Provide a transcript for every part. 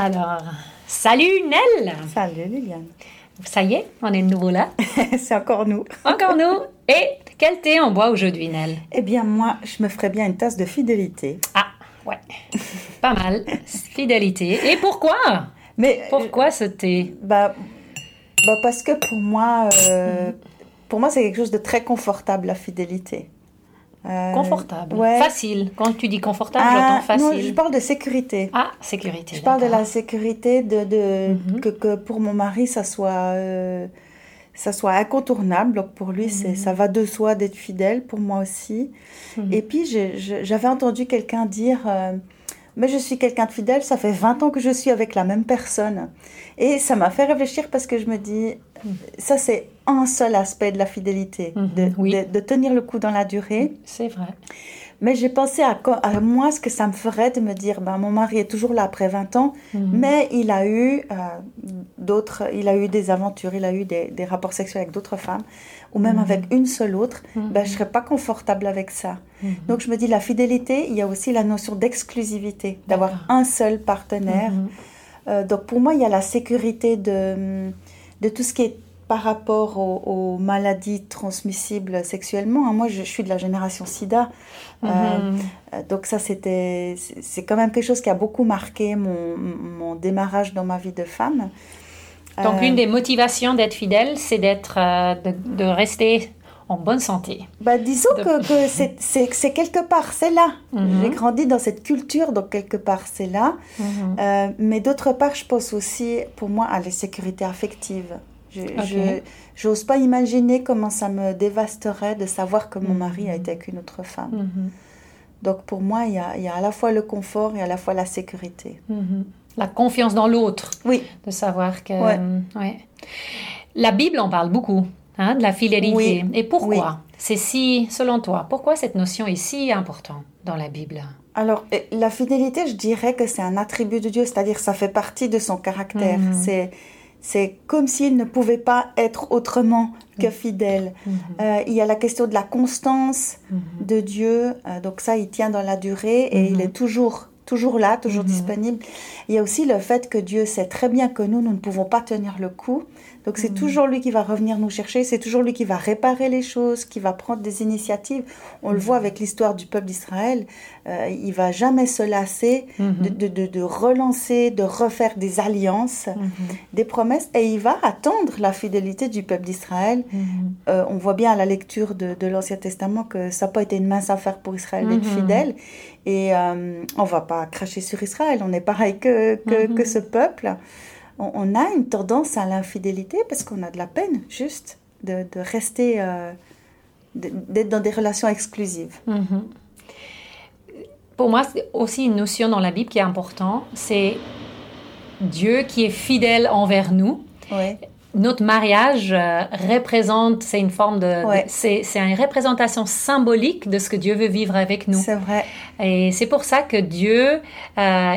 Alors, salut Nell Salut Liliane. Ça y est, on est de nouveau là. C'est encore nous. Encore nous. Et quel thé on boit aujourd'hui, Nell Eh bien, moi, je me ferais bien une tasse de fidélité. Ah, ouais. Pas mal. Fidélité. Et pourquoi? Mais Pourquoi ce thé? Bah, bah parce que pour moi, euh, pour moi, c'est quelque chose de très confortable la fidélité. Euh, Confortable. ouais. Facile. Quand tu dis confortable, Ah, j'entends non, facile. je parle de sécurité. Ah, sécurité. Je parle de la sécurité, de, de Mhm. que, que pour mon mari, ça soit, euh, ça soit incontournable. Donc pour lui, Mhm. c'est, ça va de soi d'être fidèle, pour moi aussi. Mhm. Et puis j'avais entendu quelqu'un dire, euh, mais je suis quelqu'un de fidèle, ça fait 20 ans que je suis avec la même personne. Et ça m'a fait réfléchir parce que je me dis, ça c'est un seul aspect de la fidélité, Mhm, de, oui. de- de tenir le coup dans la durée. C'est vrai. Mais j'ai pensé à, moi ce que ça me ferait de me dire, ben, mon mari est toujours là après 20 ans, Mhm. mais il a eu euh, d'autres, il a eu des aventures, il a eu des, des rapports sexuels avec d'autres femmes, ou même Mhm. avec une seule autre, ben, je serais pas confortable avec ça. Donc je me dis, la fidélité, il y a aussi la notion d'exclusivité, d'avoir un seul partenaire. Euh, donc pour moi, il y a la sécurité de, de tout ce qui est par rapport aux, aux maladies transmissibles sexuellement. hein. Moi, je, je suis de la génération SIDA. Euh, Mhm. euh, donc ça, c'était, c'est quand même quelque chose qui a beaucoup marqué mon, mon démarrage dans ma vie de femme. Donc, Euh, l'une des motivations d'être fidèle, c'est d'être, euh, de, de rester en bonne santé. bah, disons de- que, que c'est, quelque part, c'est là. Mhm. J'ai grandi dans cette culture, donc quelque part, c'est là. Mhm. Mais d'autre part, je pense aussi, pour moi, à la sécurité affective. Je, Ok. je- j'ose pas imaginer comment ça me dévasterait de savoir que mon mari a été avec une autre femme. Mhm. Donc pour moi, il y a, il y a à la fois le confort et à la fois la sécurité. Mhm. La confiance dans l'autre, Oui, de savoir que. Ouais. euh, ouais. La Bible en parle beaucoup, hein, de la fidélité. Oui. Et pourquoi Oui. C'est si, selon toi, pourquoi cette notion est si importante dans la Bible? Alors, la fidélité, je dirais que c'est un attribut de Dieu, c'est-à-dire ça fait partie de son caractère. Mhm. C'est, c'est comme s'il ne pouvait pas être autrement que fidèle. Mhm. Euh, il y a la question de la constance Mhm. de Dieu, euh, donc ça, il tient dans la durée et Mhm. il est toujours, toujours là, toujours Mhm. disponible. Il y a aussi le fait que Dieu sait très bien que nous, nous ne pouvons pas tenir le coup. Donc c'est Mhm. toujours lui qui va revenir nous chercher, c'est toujours lui qui va réparer les choses, qui va prendre des initiatives. On le voit avec l'histoire du peuple d'Israël, euh, il va jamais se lasser Mhm. de, de- de- de relancer, de refaire des alliances, Mhm. des promesses, et il va attendre la fidélité du peuple d'Israël. Mhm. Euh, on voit bien à la lecture de, l'Ancien Testament que ça n'a pas été une mince affaire pour Israël d'être Mhm. fidèle. Et euh, on va pas cracher sur Israël, on est pareil que, que, Mhm. que ce peuple. On, on a une tendance à l'infidélité parce qu'on a de la peine juste de, de rester, euh, de- d'être dans des relations exclusives. Mhm. Pour moi, c'est aussi une notion dans la Bible qui est importante, c'est Dieu qui est fidèle envers nous. Ouais. Notre mariage euh, représente, c'est une forme de, Ouais. c'est, c'est une représentation symbolique de ce que Dieu veut vivre avec nous. C'est vrai. Et c'est pour ça que Dieu, euh,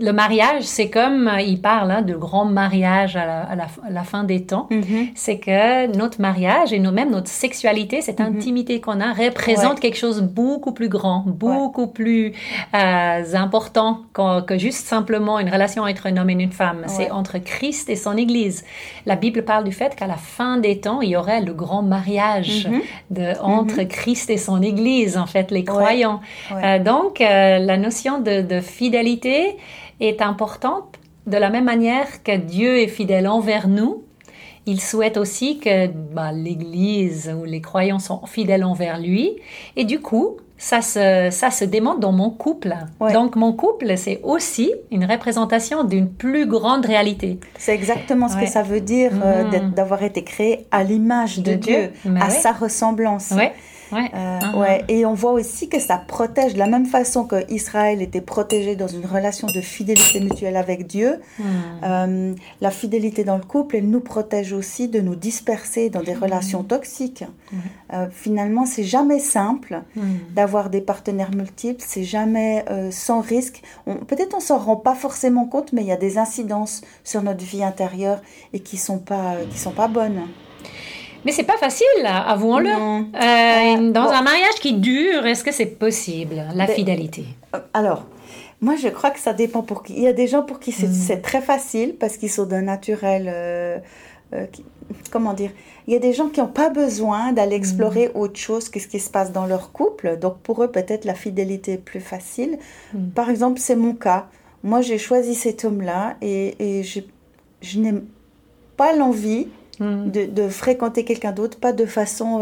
le mariage, c'est comme il parle hein, de grand mariage à la, à la- à la fin des temps. Mhm. C'est que notre mariage et nous même notre sexualité, cette Mhm. intimité qu'on a, représente Ouais. quelque chose de beaucoup plus grand, beaucoup plus euh, important que juste simplement une relation entre un homme et une femme. C'est entre Christ et son Église. La Bible parle du fait qu'à la fin des temps, il y aurait le grand mariage Mhm. de, entre Christ et son Église, en fait, les croyants. Ouais. Euh, donc, euh, la notion de, de fidélité est importante de la même manière que Dieu est fidèle envers nous. Il souhaite aussi que bah, l'Église ou les croyants sont fidèles envers lui. Et du coup, ça se, ça se démontre dans mon couple. Ouais. Donc, mon couple, c'est aussi une représentation d'une plus grande réalité. C'est exactement ce Ouais. que ça veut dire euh, Mhm. d'avoir été créé à l'image de, De Dieu. Dieu, à ouais. sa ressemblance. Ouais. Euh, Mhm. ouais. Et on voit aussi que ça protège, de la même façon que Israël était protégé dans une relation de fidélité mutuelle avec Dieu, Hmm. euh, la fidélité dans le couple, elle nous protège aussi de nous disperser dans des relations toxiques. Euh, finalement, c'est jamais simple Hmm. d'avoir des partenaires multiples, c'est jamais euh, sans risque. Peut-être on s'en rend pas forcément compte, mais il y a des incidences sur notre vie intérieure et qui sont pas qui sont pas bonnes. Mais c'est pas facile, avouons-le. Non. Euh, dans bon. un mariage qui dure, est-ce que c'est possible, la Ben, fidélité? Euh, Alors, Moi, je crois que ça dépend pour qui. Il y a des gens pour qui c'est très facile parce qu'ils sont d'un naturel. Euh, euh, comment dire? Il y a des gens qui n'ont pas besoin d'aller explorer autre chose que ce qui se passe dans leur couple. Donc, pour eux, peut-être la fidélité est plus facile. Par exemple, c'est mon cas. Moi, j'ai choisi cet homme-là et, et je n'ai pas l'envie de, de, fréquenter quelqu'un d'autre, pas de façon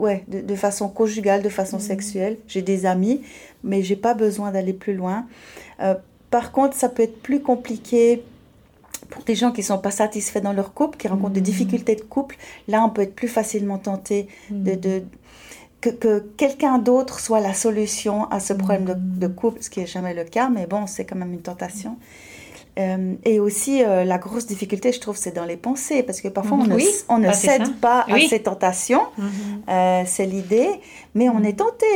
ouais, de, façon conjugale, de façon mhm. sexuelle. J'ai des amis, mais j'ai pas besoin d'aller plus loin. Euh, par contre, ça peut être plus compliqué pour des gens qui sont pas satisfaits dans leur couple, qui rencontrent des mhm. difficultés de couple. Là, on peut être plus facilement tenté de, que, que quelqu'un d'autre soit la solution à ce problème de, de, couple, ce qui n'est jamais le cas, mais bon, c'est quand même une tentation. Euh, et aussi, euh, la grosse difficulté, je trouve, c'est dans les pensées, parce que parfois, on, ne, on ne, cède pas à ces tentations, mhm. euh, c'est l'idée, mais on est tenté.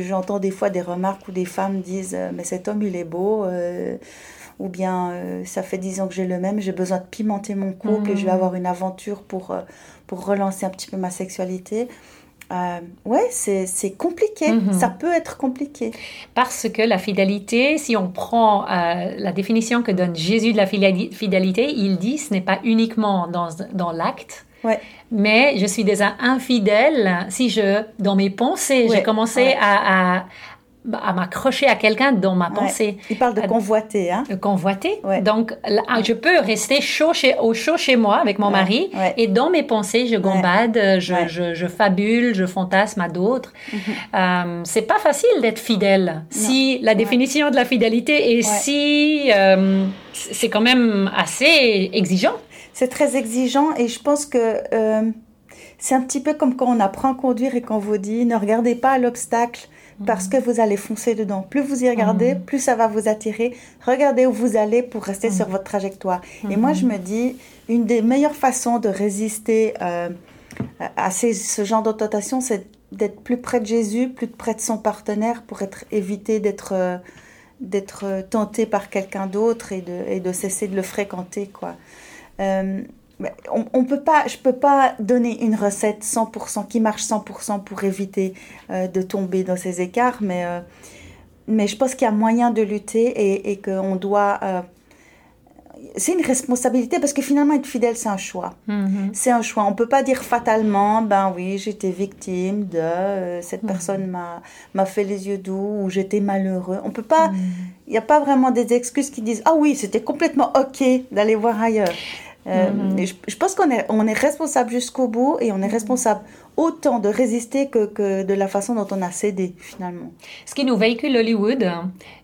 J'entends des fois des remarques où des femmes disent Mais cet homme, il est beau, ou bien ça fait dix ans que j'ai le même, j'ai besoin de pimenter mon couple et je vais mhm. avoir une aventure pour, pour relancer un petit peu ma sexualité. Euh, ouais, c'est compliqué. Mhm. Ça peut être compliqué. Parce que la fidélité, si on prend euh, la définition que donne Jésus de la fidélité, il dit ce n'est pas uniquement dans, dans l'acte, ouais. mais je suis déjà infidèle si je, dans mes pensées, j'ai commencé à, à m'accrocher à quelqu'un dans ma pensée. Il parle de convoiter. Hein? convoiter. Donc, je peux rester chaud chez, au chaud chez moi avec mon mari et dans mes pensées, je gambade, je, je, je, fabule, je fantasme à d'autres. Mm c'est pas facile d'être fidèle. Si la définition de la fidélité est si... Euh, c'est quand même assez exigeant. C'est très exigeant et je pense que... Euh, c'est un petit peu comme quand on apprend à conduire et qu'on vous dit ne regardez pas l'obstacle, parce que vous allez foncer dedans. Plus vous y regardez, mhm. plus ça va vous attirer. Regardez où vous allez pour rester sur mhm. votre trajectoire. Et moi, je me dis, une des meilleures façons de résister euh, à ce genre de tentation, c'est d'être plus près de Jésus, plus près de son partenaire pour être, éviter d'être euh, d'être tenté par quelqu'un d'autre et de, et de cesser de le fréquenter. quoi. Euh, on, on, peut pas, je peux pas donner une recette 100% qui marche 100% pour éviter euh, de tomber dans ces écarts, mais, euh, mais je pense qu'il y a moyen de lutter et, et qu'on doit. Euh, c'est une responsabilité parce que finalement être fidèle c'est un choix. Mm-hmm. C'est un choix. On peut pas dire fatalement ben oui j'étais victime de cette mm-hmm. personne m'a m'a fait les yeux doux ou j'étais malheureux. On peut pas. Mm-hmm. Il n'y a pas vraiment des excuses qui disent ah oui c'était complètement ok d'aller voir ailleurs. Euh, mhm. je, pense qu'on est, on est responsable jusqu'au bout et on est responsable autant de résister que, que, de la façon dont on a cédé finalement. Ce qui nous véhicule Hollywood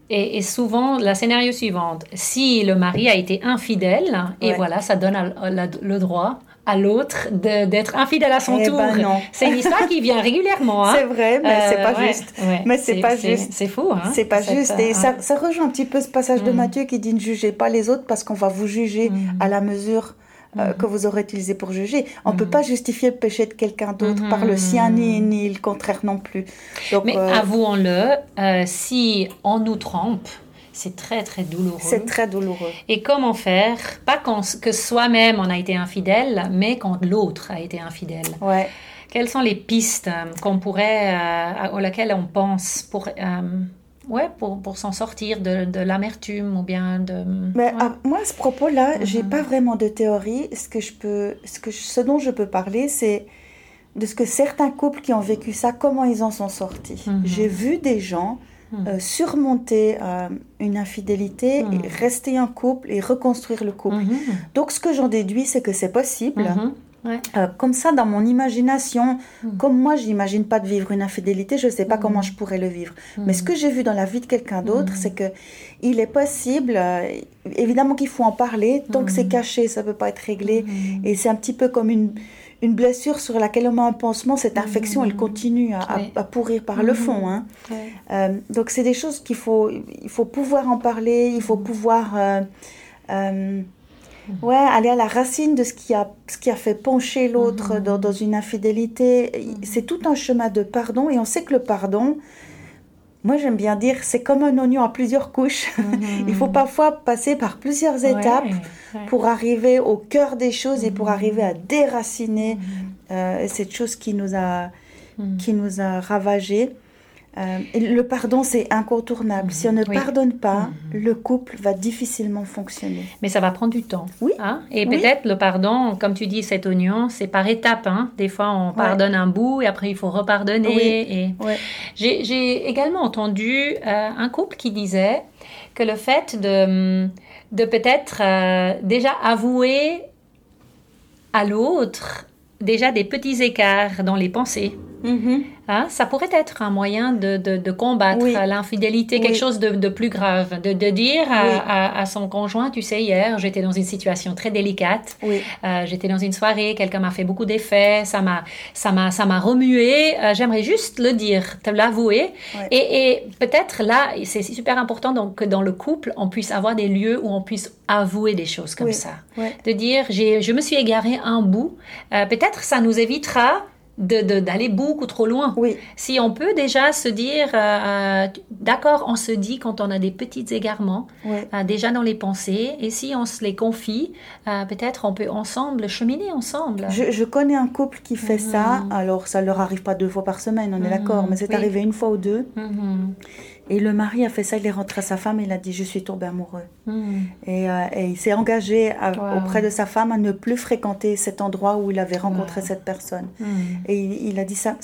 est, souvent la scénario suivante. Si le mari a été infidèle, et voilà, ça donne le droit à l'autre d'être infidèle à son eh tour. Ben c'est une histoire qui vient régulièrement. Hein. C'est vrai, mais c'est pas euh, juste. mais c'est pas juste. C'est fou. Hein, c'est pas juste. Et ça, ça, rejoint un petit peu ce passage de mm. Matthieu qui dit ne jugez pas les autres parce qu'on va vous juger mm. à la mesure euh, mm. que vous aurez utilisé pour juger. On ne peut pas justifier le péché de quelqu'un d'autre par le sien ni, ni, le contraire non plus. Donc, mais euh, avouons-le, si on nous trompe, c'est très, très douloureux. C'est très douloureux. Et comment faire? Pas que soi-même on a été infidèle, mais quand l'autre a été infidèle. Ouais. Quelles sont les pistes euh, qu'on pourrait, euh, aux laquelle on pense pour, euh, ouais, pour, pour s'en sortir de, de l'amertume ou bien de... Mais moi, à ce propos-là, j'ai mhm. pas vraiment de théorie. Ce, que je peux, ce, que ce dont je peux parler, c'est de ce que certains couples qui ont vécu ça, comment ils en sont sortis. Mhm. J'ai vu des gens euh, surmonter euh, une infidélité, et rester en couple et reconstruire le couple. Mhm. Donc ce que j'en déduis, c'est que c'est possible. Euh, comme ça, dans mon imagination, comme moi, j'imagine pas de vivre une infidélité, je ne sais pas comment je pourrais le vivre. Mais ce que j'ai vu dans la vie de quelqu'un d'autre, c'est que il est possible. évidemment qu'il faut en parler. Tant que c'est caché, ça peut pas être réglé. Et c'est un petit peu comme une une blessure sur laquelle on met un pansement, cette infection, elle continue à, pourrir par le fond. Hein. Euh, donc, c'est des choses qu'il faut, il faut pouvoir en parler, il faut pouvoir euh, euh, ouais, aller à la racine de ce qui a, ce qui a fait pencher l'autre dans, dans, une infidélité. C'est tout un chemin de pardon et on sait que le pardon, moi, j'aime bien dire, c'est comme un oignon à plusieurs couches. Il faut parfois passer par plusieurs étapes pour arriver au cœur des choses et pour arriver à déraciner euh, cette chose qui nous a, qui nous a ravagés. Euh, le pardon, c'est incontournable. Si on ne pardonne pas, le couple va difficilement fonctionner. Mais ça va prendre du temps. Oui. Hein? Et peut-être le pardon, comme tu dis, cet oignon, c'est par étapes. Hein? Des fois, on pardonne un bout et après, il faut repardonner. Et... J'ai également entendu euh, un couple qui disait que le fait de, de peut-être euh, déjà avouer à l'autre déjà des petits écarts dans les pensées. Mm-hmm. Hein, ça pourrait être un moyen de, de, combattre l'infidélité, quelque chose de, de, plus grave, de, de dire à, à, son conjoint, tu sais, hier, j'étais dans une situation très délicate, euh, j'étais dans une soirée, quelqu'un m'a fait beaucoup d'effets, ça m'a, ça m'a, ça m'a remué, euh, j'aimerais juste le dire, te l'avouer, et, et peut-être là, c'est super important donc que dans le couple, on puisse avoir des lieux où on puisse avouer des choses comme ça, de dire, j'ai, je me suis égaré un bout, euh, peut-être ça nous évitera d'aller beaucoup trop loin. Oui. Si on peut déjà se dire, euh, euh, d'accord, on se dit quand on a des petits égarements, euh, déjà dans les pensées, et si on se les confie, peut-être on peut ensemble cheminer ensemble. Je, connais un couple qui fait ça, mhm. alors ça leur arrive pas deux fois par semaine, on est mhm. d'accord, mais c'est arrivé une fois ou deux. Mhm. Et le mari a fait ça, il est rentré à sa femme et il a dit Je suis tombé amoureux. Hmm. Et, euh, et, il s'est engagé auprès de sa femme à ne plus fréquenter cet endroit où il avait rencontré cette personne. Hmm. Et il, a dit ça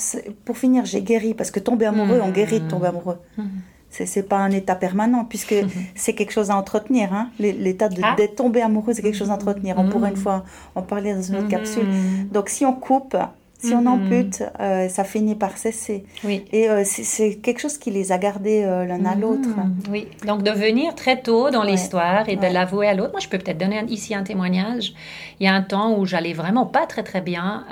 Pour finir, j'ai guéri, parce que tomber amoureux, on guérit de tomber amoureux. Hmm. Ce C'est pas un état permanent, puisque c'est quelque chose à entretenir. Hein. L'état de, ah. d'être tombé amoureux, c'est quelque chose à entretenir. On pourrait une fois en parler dans une autre capsule. Donc si on coupe, si on mhm. ampute, euh, ça finit par cesser. Oui. Et euh, c'est quelque chose qui les a gardés euh, l'un à mhm. l'autre. Oui. Donc de venir très tôt dans l'histoire et de l'avouer à l'autre. Moi, je peux peut-être donner ici un témoignage. Il y a un temps où j'allais vraiment pas très très bien,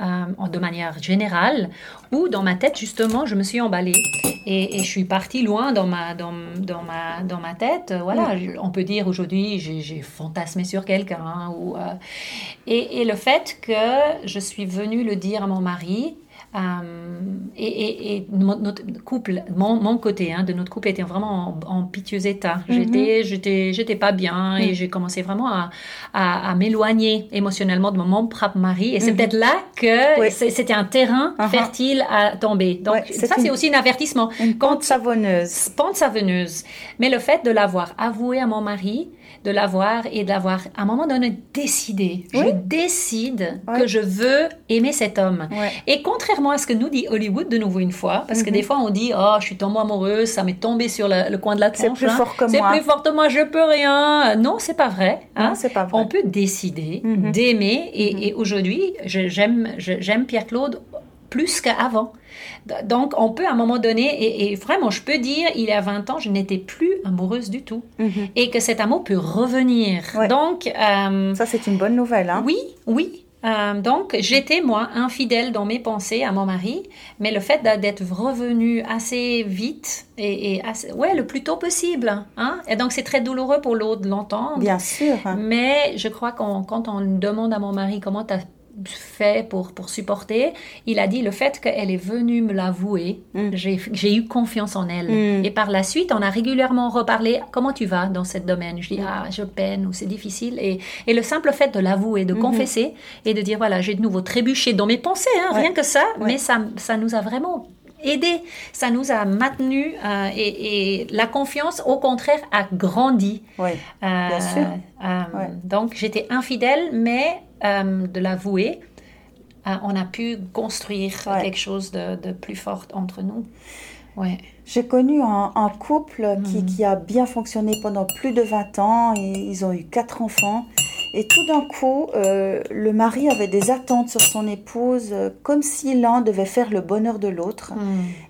de manière générale, où dans ma tête justement, je me suis emballée et, je suis partie loin dans ma dans, dans ma dans ma tête. Voilà, on peut dire aujourd'hui j'ai fantasmé sur quelqu'un ou et, et le fait que je suis venue le dire à mon mari euh, et, notre couple, mon, côté hein, de notre couple était vraiment en, pitié état. Mhm. J'étais, j'étais, j'étais pas bien et j'ai commencé vraiment à, à, m'éloigner émotionnellement de mon propre mari. Et c'est mhm. peut-être là que c'était un terrain uh-huh. fertile à tomber. Donc ça, c'est aussi un avertissement. Une pente savonneuse. Pente savonneuse. Mais le fait de l'avoir avoué à mon mari, de l'avoir et d'avoir à un moment donné décidé. Je décide que je veux aimer cet homme. Et contrairement à ce que nous dit Hollywood de nouveau une fois, parce que mhm. des fois on dit oh je suis tombée amoureuse, ça m'est tombé sur le, coin de la tronche. C'est plus fort que moi. C'est plus fort que moi, je peux rien. Non, c'est pas vrai. Hein. c'est pas vrai. On peut décider mhm. d'aimer et, mhm. et aujourd'hui j'aime j'aime Pierre Claude plus qu'avant. Donc, on peut à un moment donné, et, vraiment, je peux dire, il y a 20 ans, je n'étais plus amoureuse du tout. Mhm. Et que cet amour peut revenir. Donc... Euh, Ça, c'est une bonne nouvelle. Hein? Oui, oui. Euh, donc, j'étais, moi, infidèle dans mes pensées à mon mari, mais le fait d'être revenue assez vite et, ouais, le plus tôt possible. Hein? Et donc, c'est très douloureux pour l'autre de l'entendre. Bien sûr. Mais je crois que quand on demande à mon mari comment tu as fait pour, pour supporter, il a dit le fait qu'elle est venue me l'avouer, mm. j'ai eu confiance en elle. Mm. Et par la suite, on a régulièrement reparlé comment tu vas dans ce domaine? Je dis ah je peine ou c'est difficile et, et, le simple fait de l'avouer, de mm-hmm. confesser et de dire voilà j'ai de nouveau trébuché dans mes pensées, hein, rien que ça, mais ça, ça nous a vraiment aidé, ça nous a maintenu euh, et, et, la confiance, au contraire, a grandi. Oui, euh, bien sûr. Euh, donc j'étais infidèle, mais euh, de l'avouer, euh, on a pu construire quelque chose de, plus fort entre nous. Ouais. J'ai connu un, couple qui, mm. qui, a bien fonctionné pendant plus de 20 ans et ils ont eu quatre enfants. Et tout d'un coup, euh, le mari avait des attentes sur son épouse, comme si l'un devait faire le bonheur de l'autre. Mm.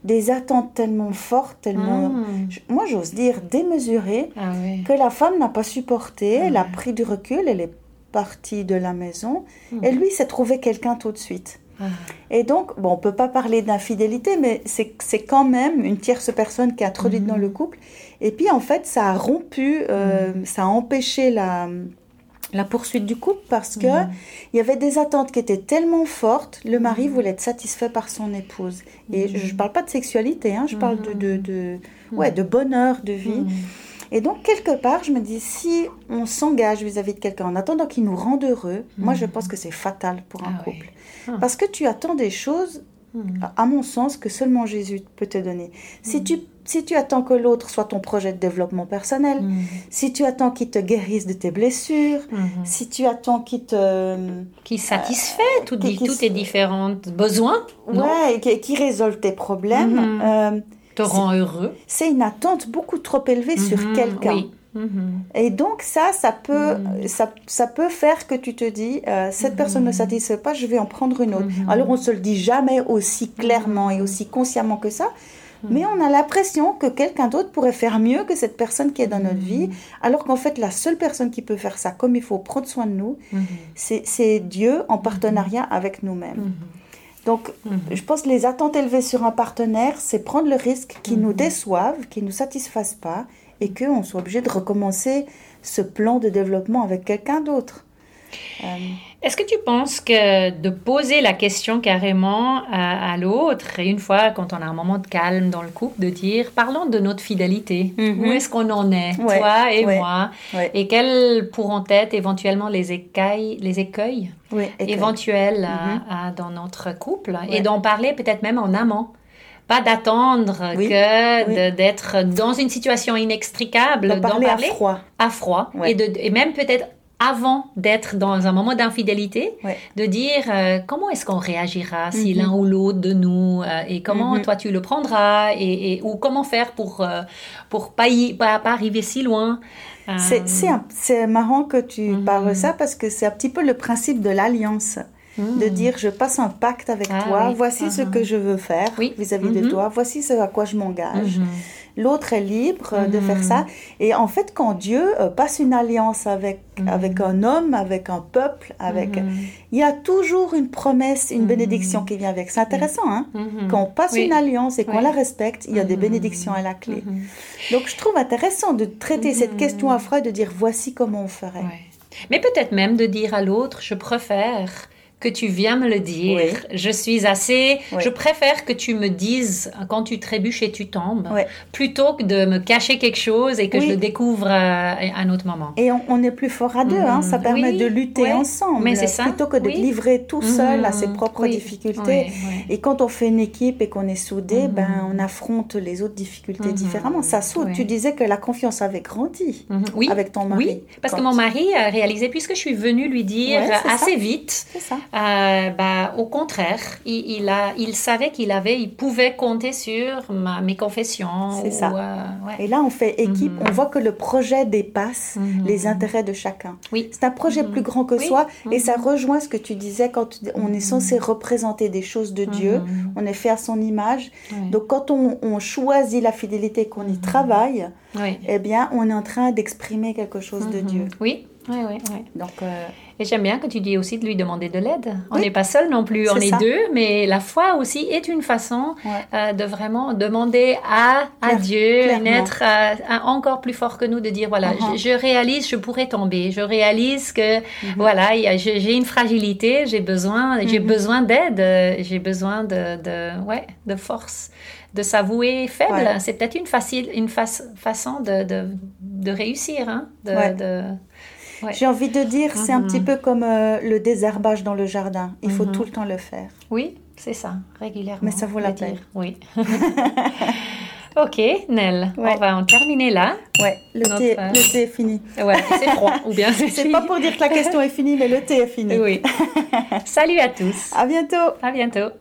Des attentes tellement fortes, tellement, mm. moi j'ose dire démesurées, ah que la femme n'a pas supporté. Elle a pris du recul, elle est partie de la maison hmm. et lui s'est trouvé quelqu'un tout de suite. Ah. Et donc, bon, on peut pas parler d'infidélité, mais c'est quand même une tierce personne qui est introduite dans hmm. le couple. Et puis, en fait, ça a rompu, euh, hmm. ça a empêché la, la poursuite du couple parce que il y avait des attentes qui étaient tellement fortes, le mari voulait être satisfait par son épouse. Et je ne parle pas de sexualité, hein, je parle de, de, de, ouais, de bonheur, de vie. Et donc, quelque part, je me dis, si on s'engage vis-à-vis de quelqu'un en attendant qu'il nous rende heureux, moi, je mhm. pense que c'est fatal pour un ah couple. Ah. Parce que tu attends des choses à mon sens, que seulement Jésus peut te donner. Si tu si tu attends que l'autre soit ton projet de développement personnel, si tu attends qu'il te guérisse de tes blessures, si tu attends qu'il te... Qui satisfait tous tes différents besoins. Ouais, et qui, résolve tes problèmes. Euh, te rend heureux. C'est une attente beaucoup trop élevée sur quelqu'un. Oui. Et donc ça, ça peut, ça, ça, peut faire que tu te dis, euh, cette personne ne satisfait pas, je vais en prendre une autre. Alors on se le dit jamais aussi clairement et aussi consciemment que ça, mais on a l'impression que quelqu'un d'autre pourrait faire mieux que cette personne qui est dans notre vie, alors qu'en fait la seule personne qui peut faire ça comme il faut, prendre soin de nous, c'est Dieu en partenariat avec nous-mêmes. Donc, je pense que les attentes élevées sur un partenaire, c'est prendre le risque qu'il nous déçoive, qu'il ne nous satisfasse pas, et qu'on soit obligé de recommencer ce plan de développement avec quelqu'un d'autre. Euh, Est-ce que tu penses que de poser la question carrément à, l'autre, et une fois quand on a un moment de calme dans le couple, de dire parlons de notre fidélité, mhm. où est-ce qu'on en est, toi et moi, et quels pourront être éventuellement les écueils, les écueils, éventuels mhm. dans notre couple, et d'en parler peut-être même en amont. Pas d'attendre que d'être dans une situation inextricable, d'en parler, à froid, à froid. Et, de, et même peut-être avant d'être dans un moment d'infidélité, de dire euh, comment est-ce qu'on réagira si mhm. l'un ou l'autre de nous euh, et comment mhm. toi tu le prendras et, ou comment faire pour euh, pour pas, pas, arriver si loin. C'est marrant que tu mhm. parles de ça parce que c'est un petit peu le principe de l'alliance de hmm. dire je passe un pacte avec ah toi, voici ce uh-huh. que je veux faire vis-à-vis de toi, voici ce à quoi je m'engage. Mm-hmm. L'autre est libre de faire mm-hmm. ça. Et en fait, quand Dieu euh, passe une alliance avec, avec un homme, avec un peuple, avec, il y a toujours une promesse, une bénédiction qui vient avec. C'est intéressant, hein? Quand on passe une alliance et qu'on la respecte, il y a des bénédictions à la clé. Donc, je trouve intéressant de traiter cette question à froid et de dire voici comment on ferait. Mais peut-être même de dire à l'autre, je préfère que tu viens me le dire. Je suis assez. Je préfère que tu me dises quand tu trébuches et tu tombes, plutôt que de me cacher quelque chose et que je le découvre à, un autre moment. Et on, est plus fort à deux. Hein. Ça mm. permet de lutter ensemble. Mais c'est ça. Plutôt que de livrer tout seul à ses mm. propres difficultés. Et quand on fait une équipe et qu'on est soudé, mm. ben on affronte les autres difficultés différemment. Ça soude. Tu disais que la confiance avait grandi avec ton mari. Oui, parce que mon mari a réalisé puisque je suis venue lui dire assez vite. C'est ça euh, bah, au contraire, il, a, il savait qu'il avait, il pouvait compter sur ma, mes confessions. C'est ça. Euh, Et là, on fait équipe, mhm. on voit que le projet dépasse mhm. les intérêts de chacun. Oui. C'est un projet mhm. plus grand que soi et ça rejoint ce que tu disais quand on est censé représenter des choses de Dieu, on est fait à son image. Donc quand on, on, choisit la fidélité, qu'on y travaille, eh bien, on est en train d'exprimer quelque chose de Dieu. Oui, oui, oui. oui. Donc, euh, Et j'aime bien que tu dis aussi de lui demander de l'aide. On n'est pas seul non plus, on est deux, mais la foi aussi est une façon euh, de vraiment demander à, à Dieu, un être euh, encore plus fort que nous, de dire voilà, uh-huh. je, réalise, je pourrais tomber, je réalise que mm-hmm. voilà, j'ai une fragilité, j'ai besoin, j'ai mm-hmm. besoin d'aide, j'ai besoin de, de, ouais, de force de s'avouer faible. C'est peut-être une, facile, une façon de, de, de réussir. Hein, de, j'ai envie de dire, c'est un mhm. petit peu comme euh, le désherbage dans le jardin. Il faut mhm. tout le temps le faire. Oui, c'est ça, régulièrement. Mais ça vaut la peine. Oui. ok, Nell, on va en terminer là. Ouais, le, thé, le thé est fini. Ouais, c'est froid, ou bien c'est pas pour dire que la question est finie, mais le thé est fini. Oui. Salut à tous. À bientôt. À bientôt.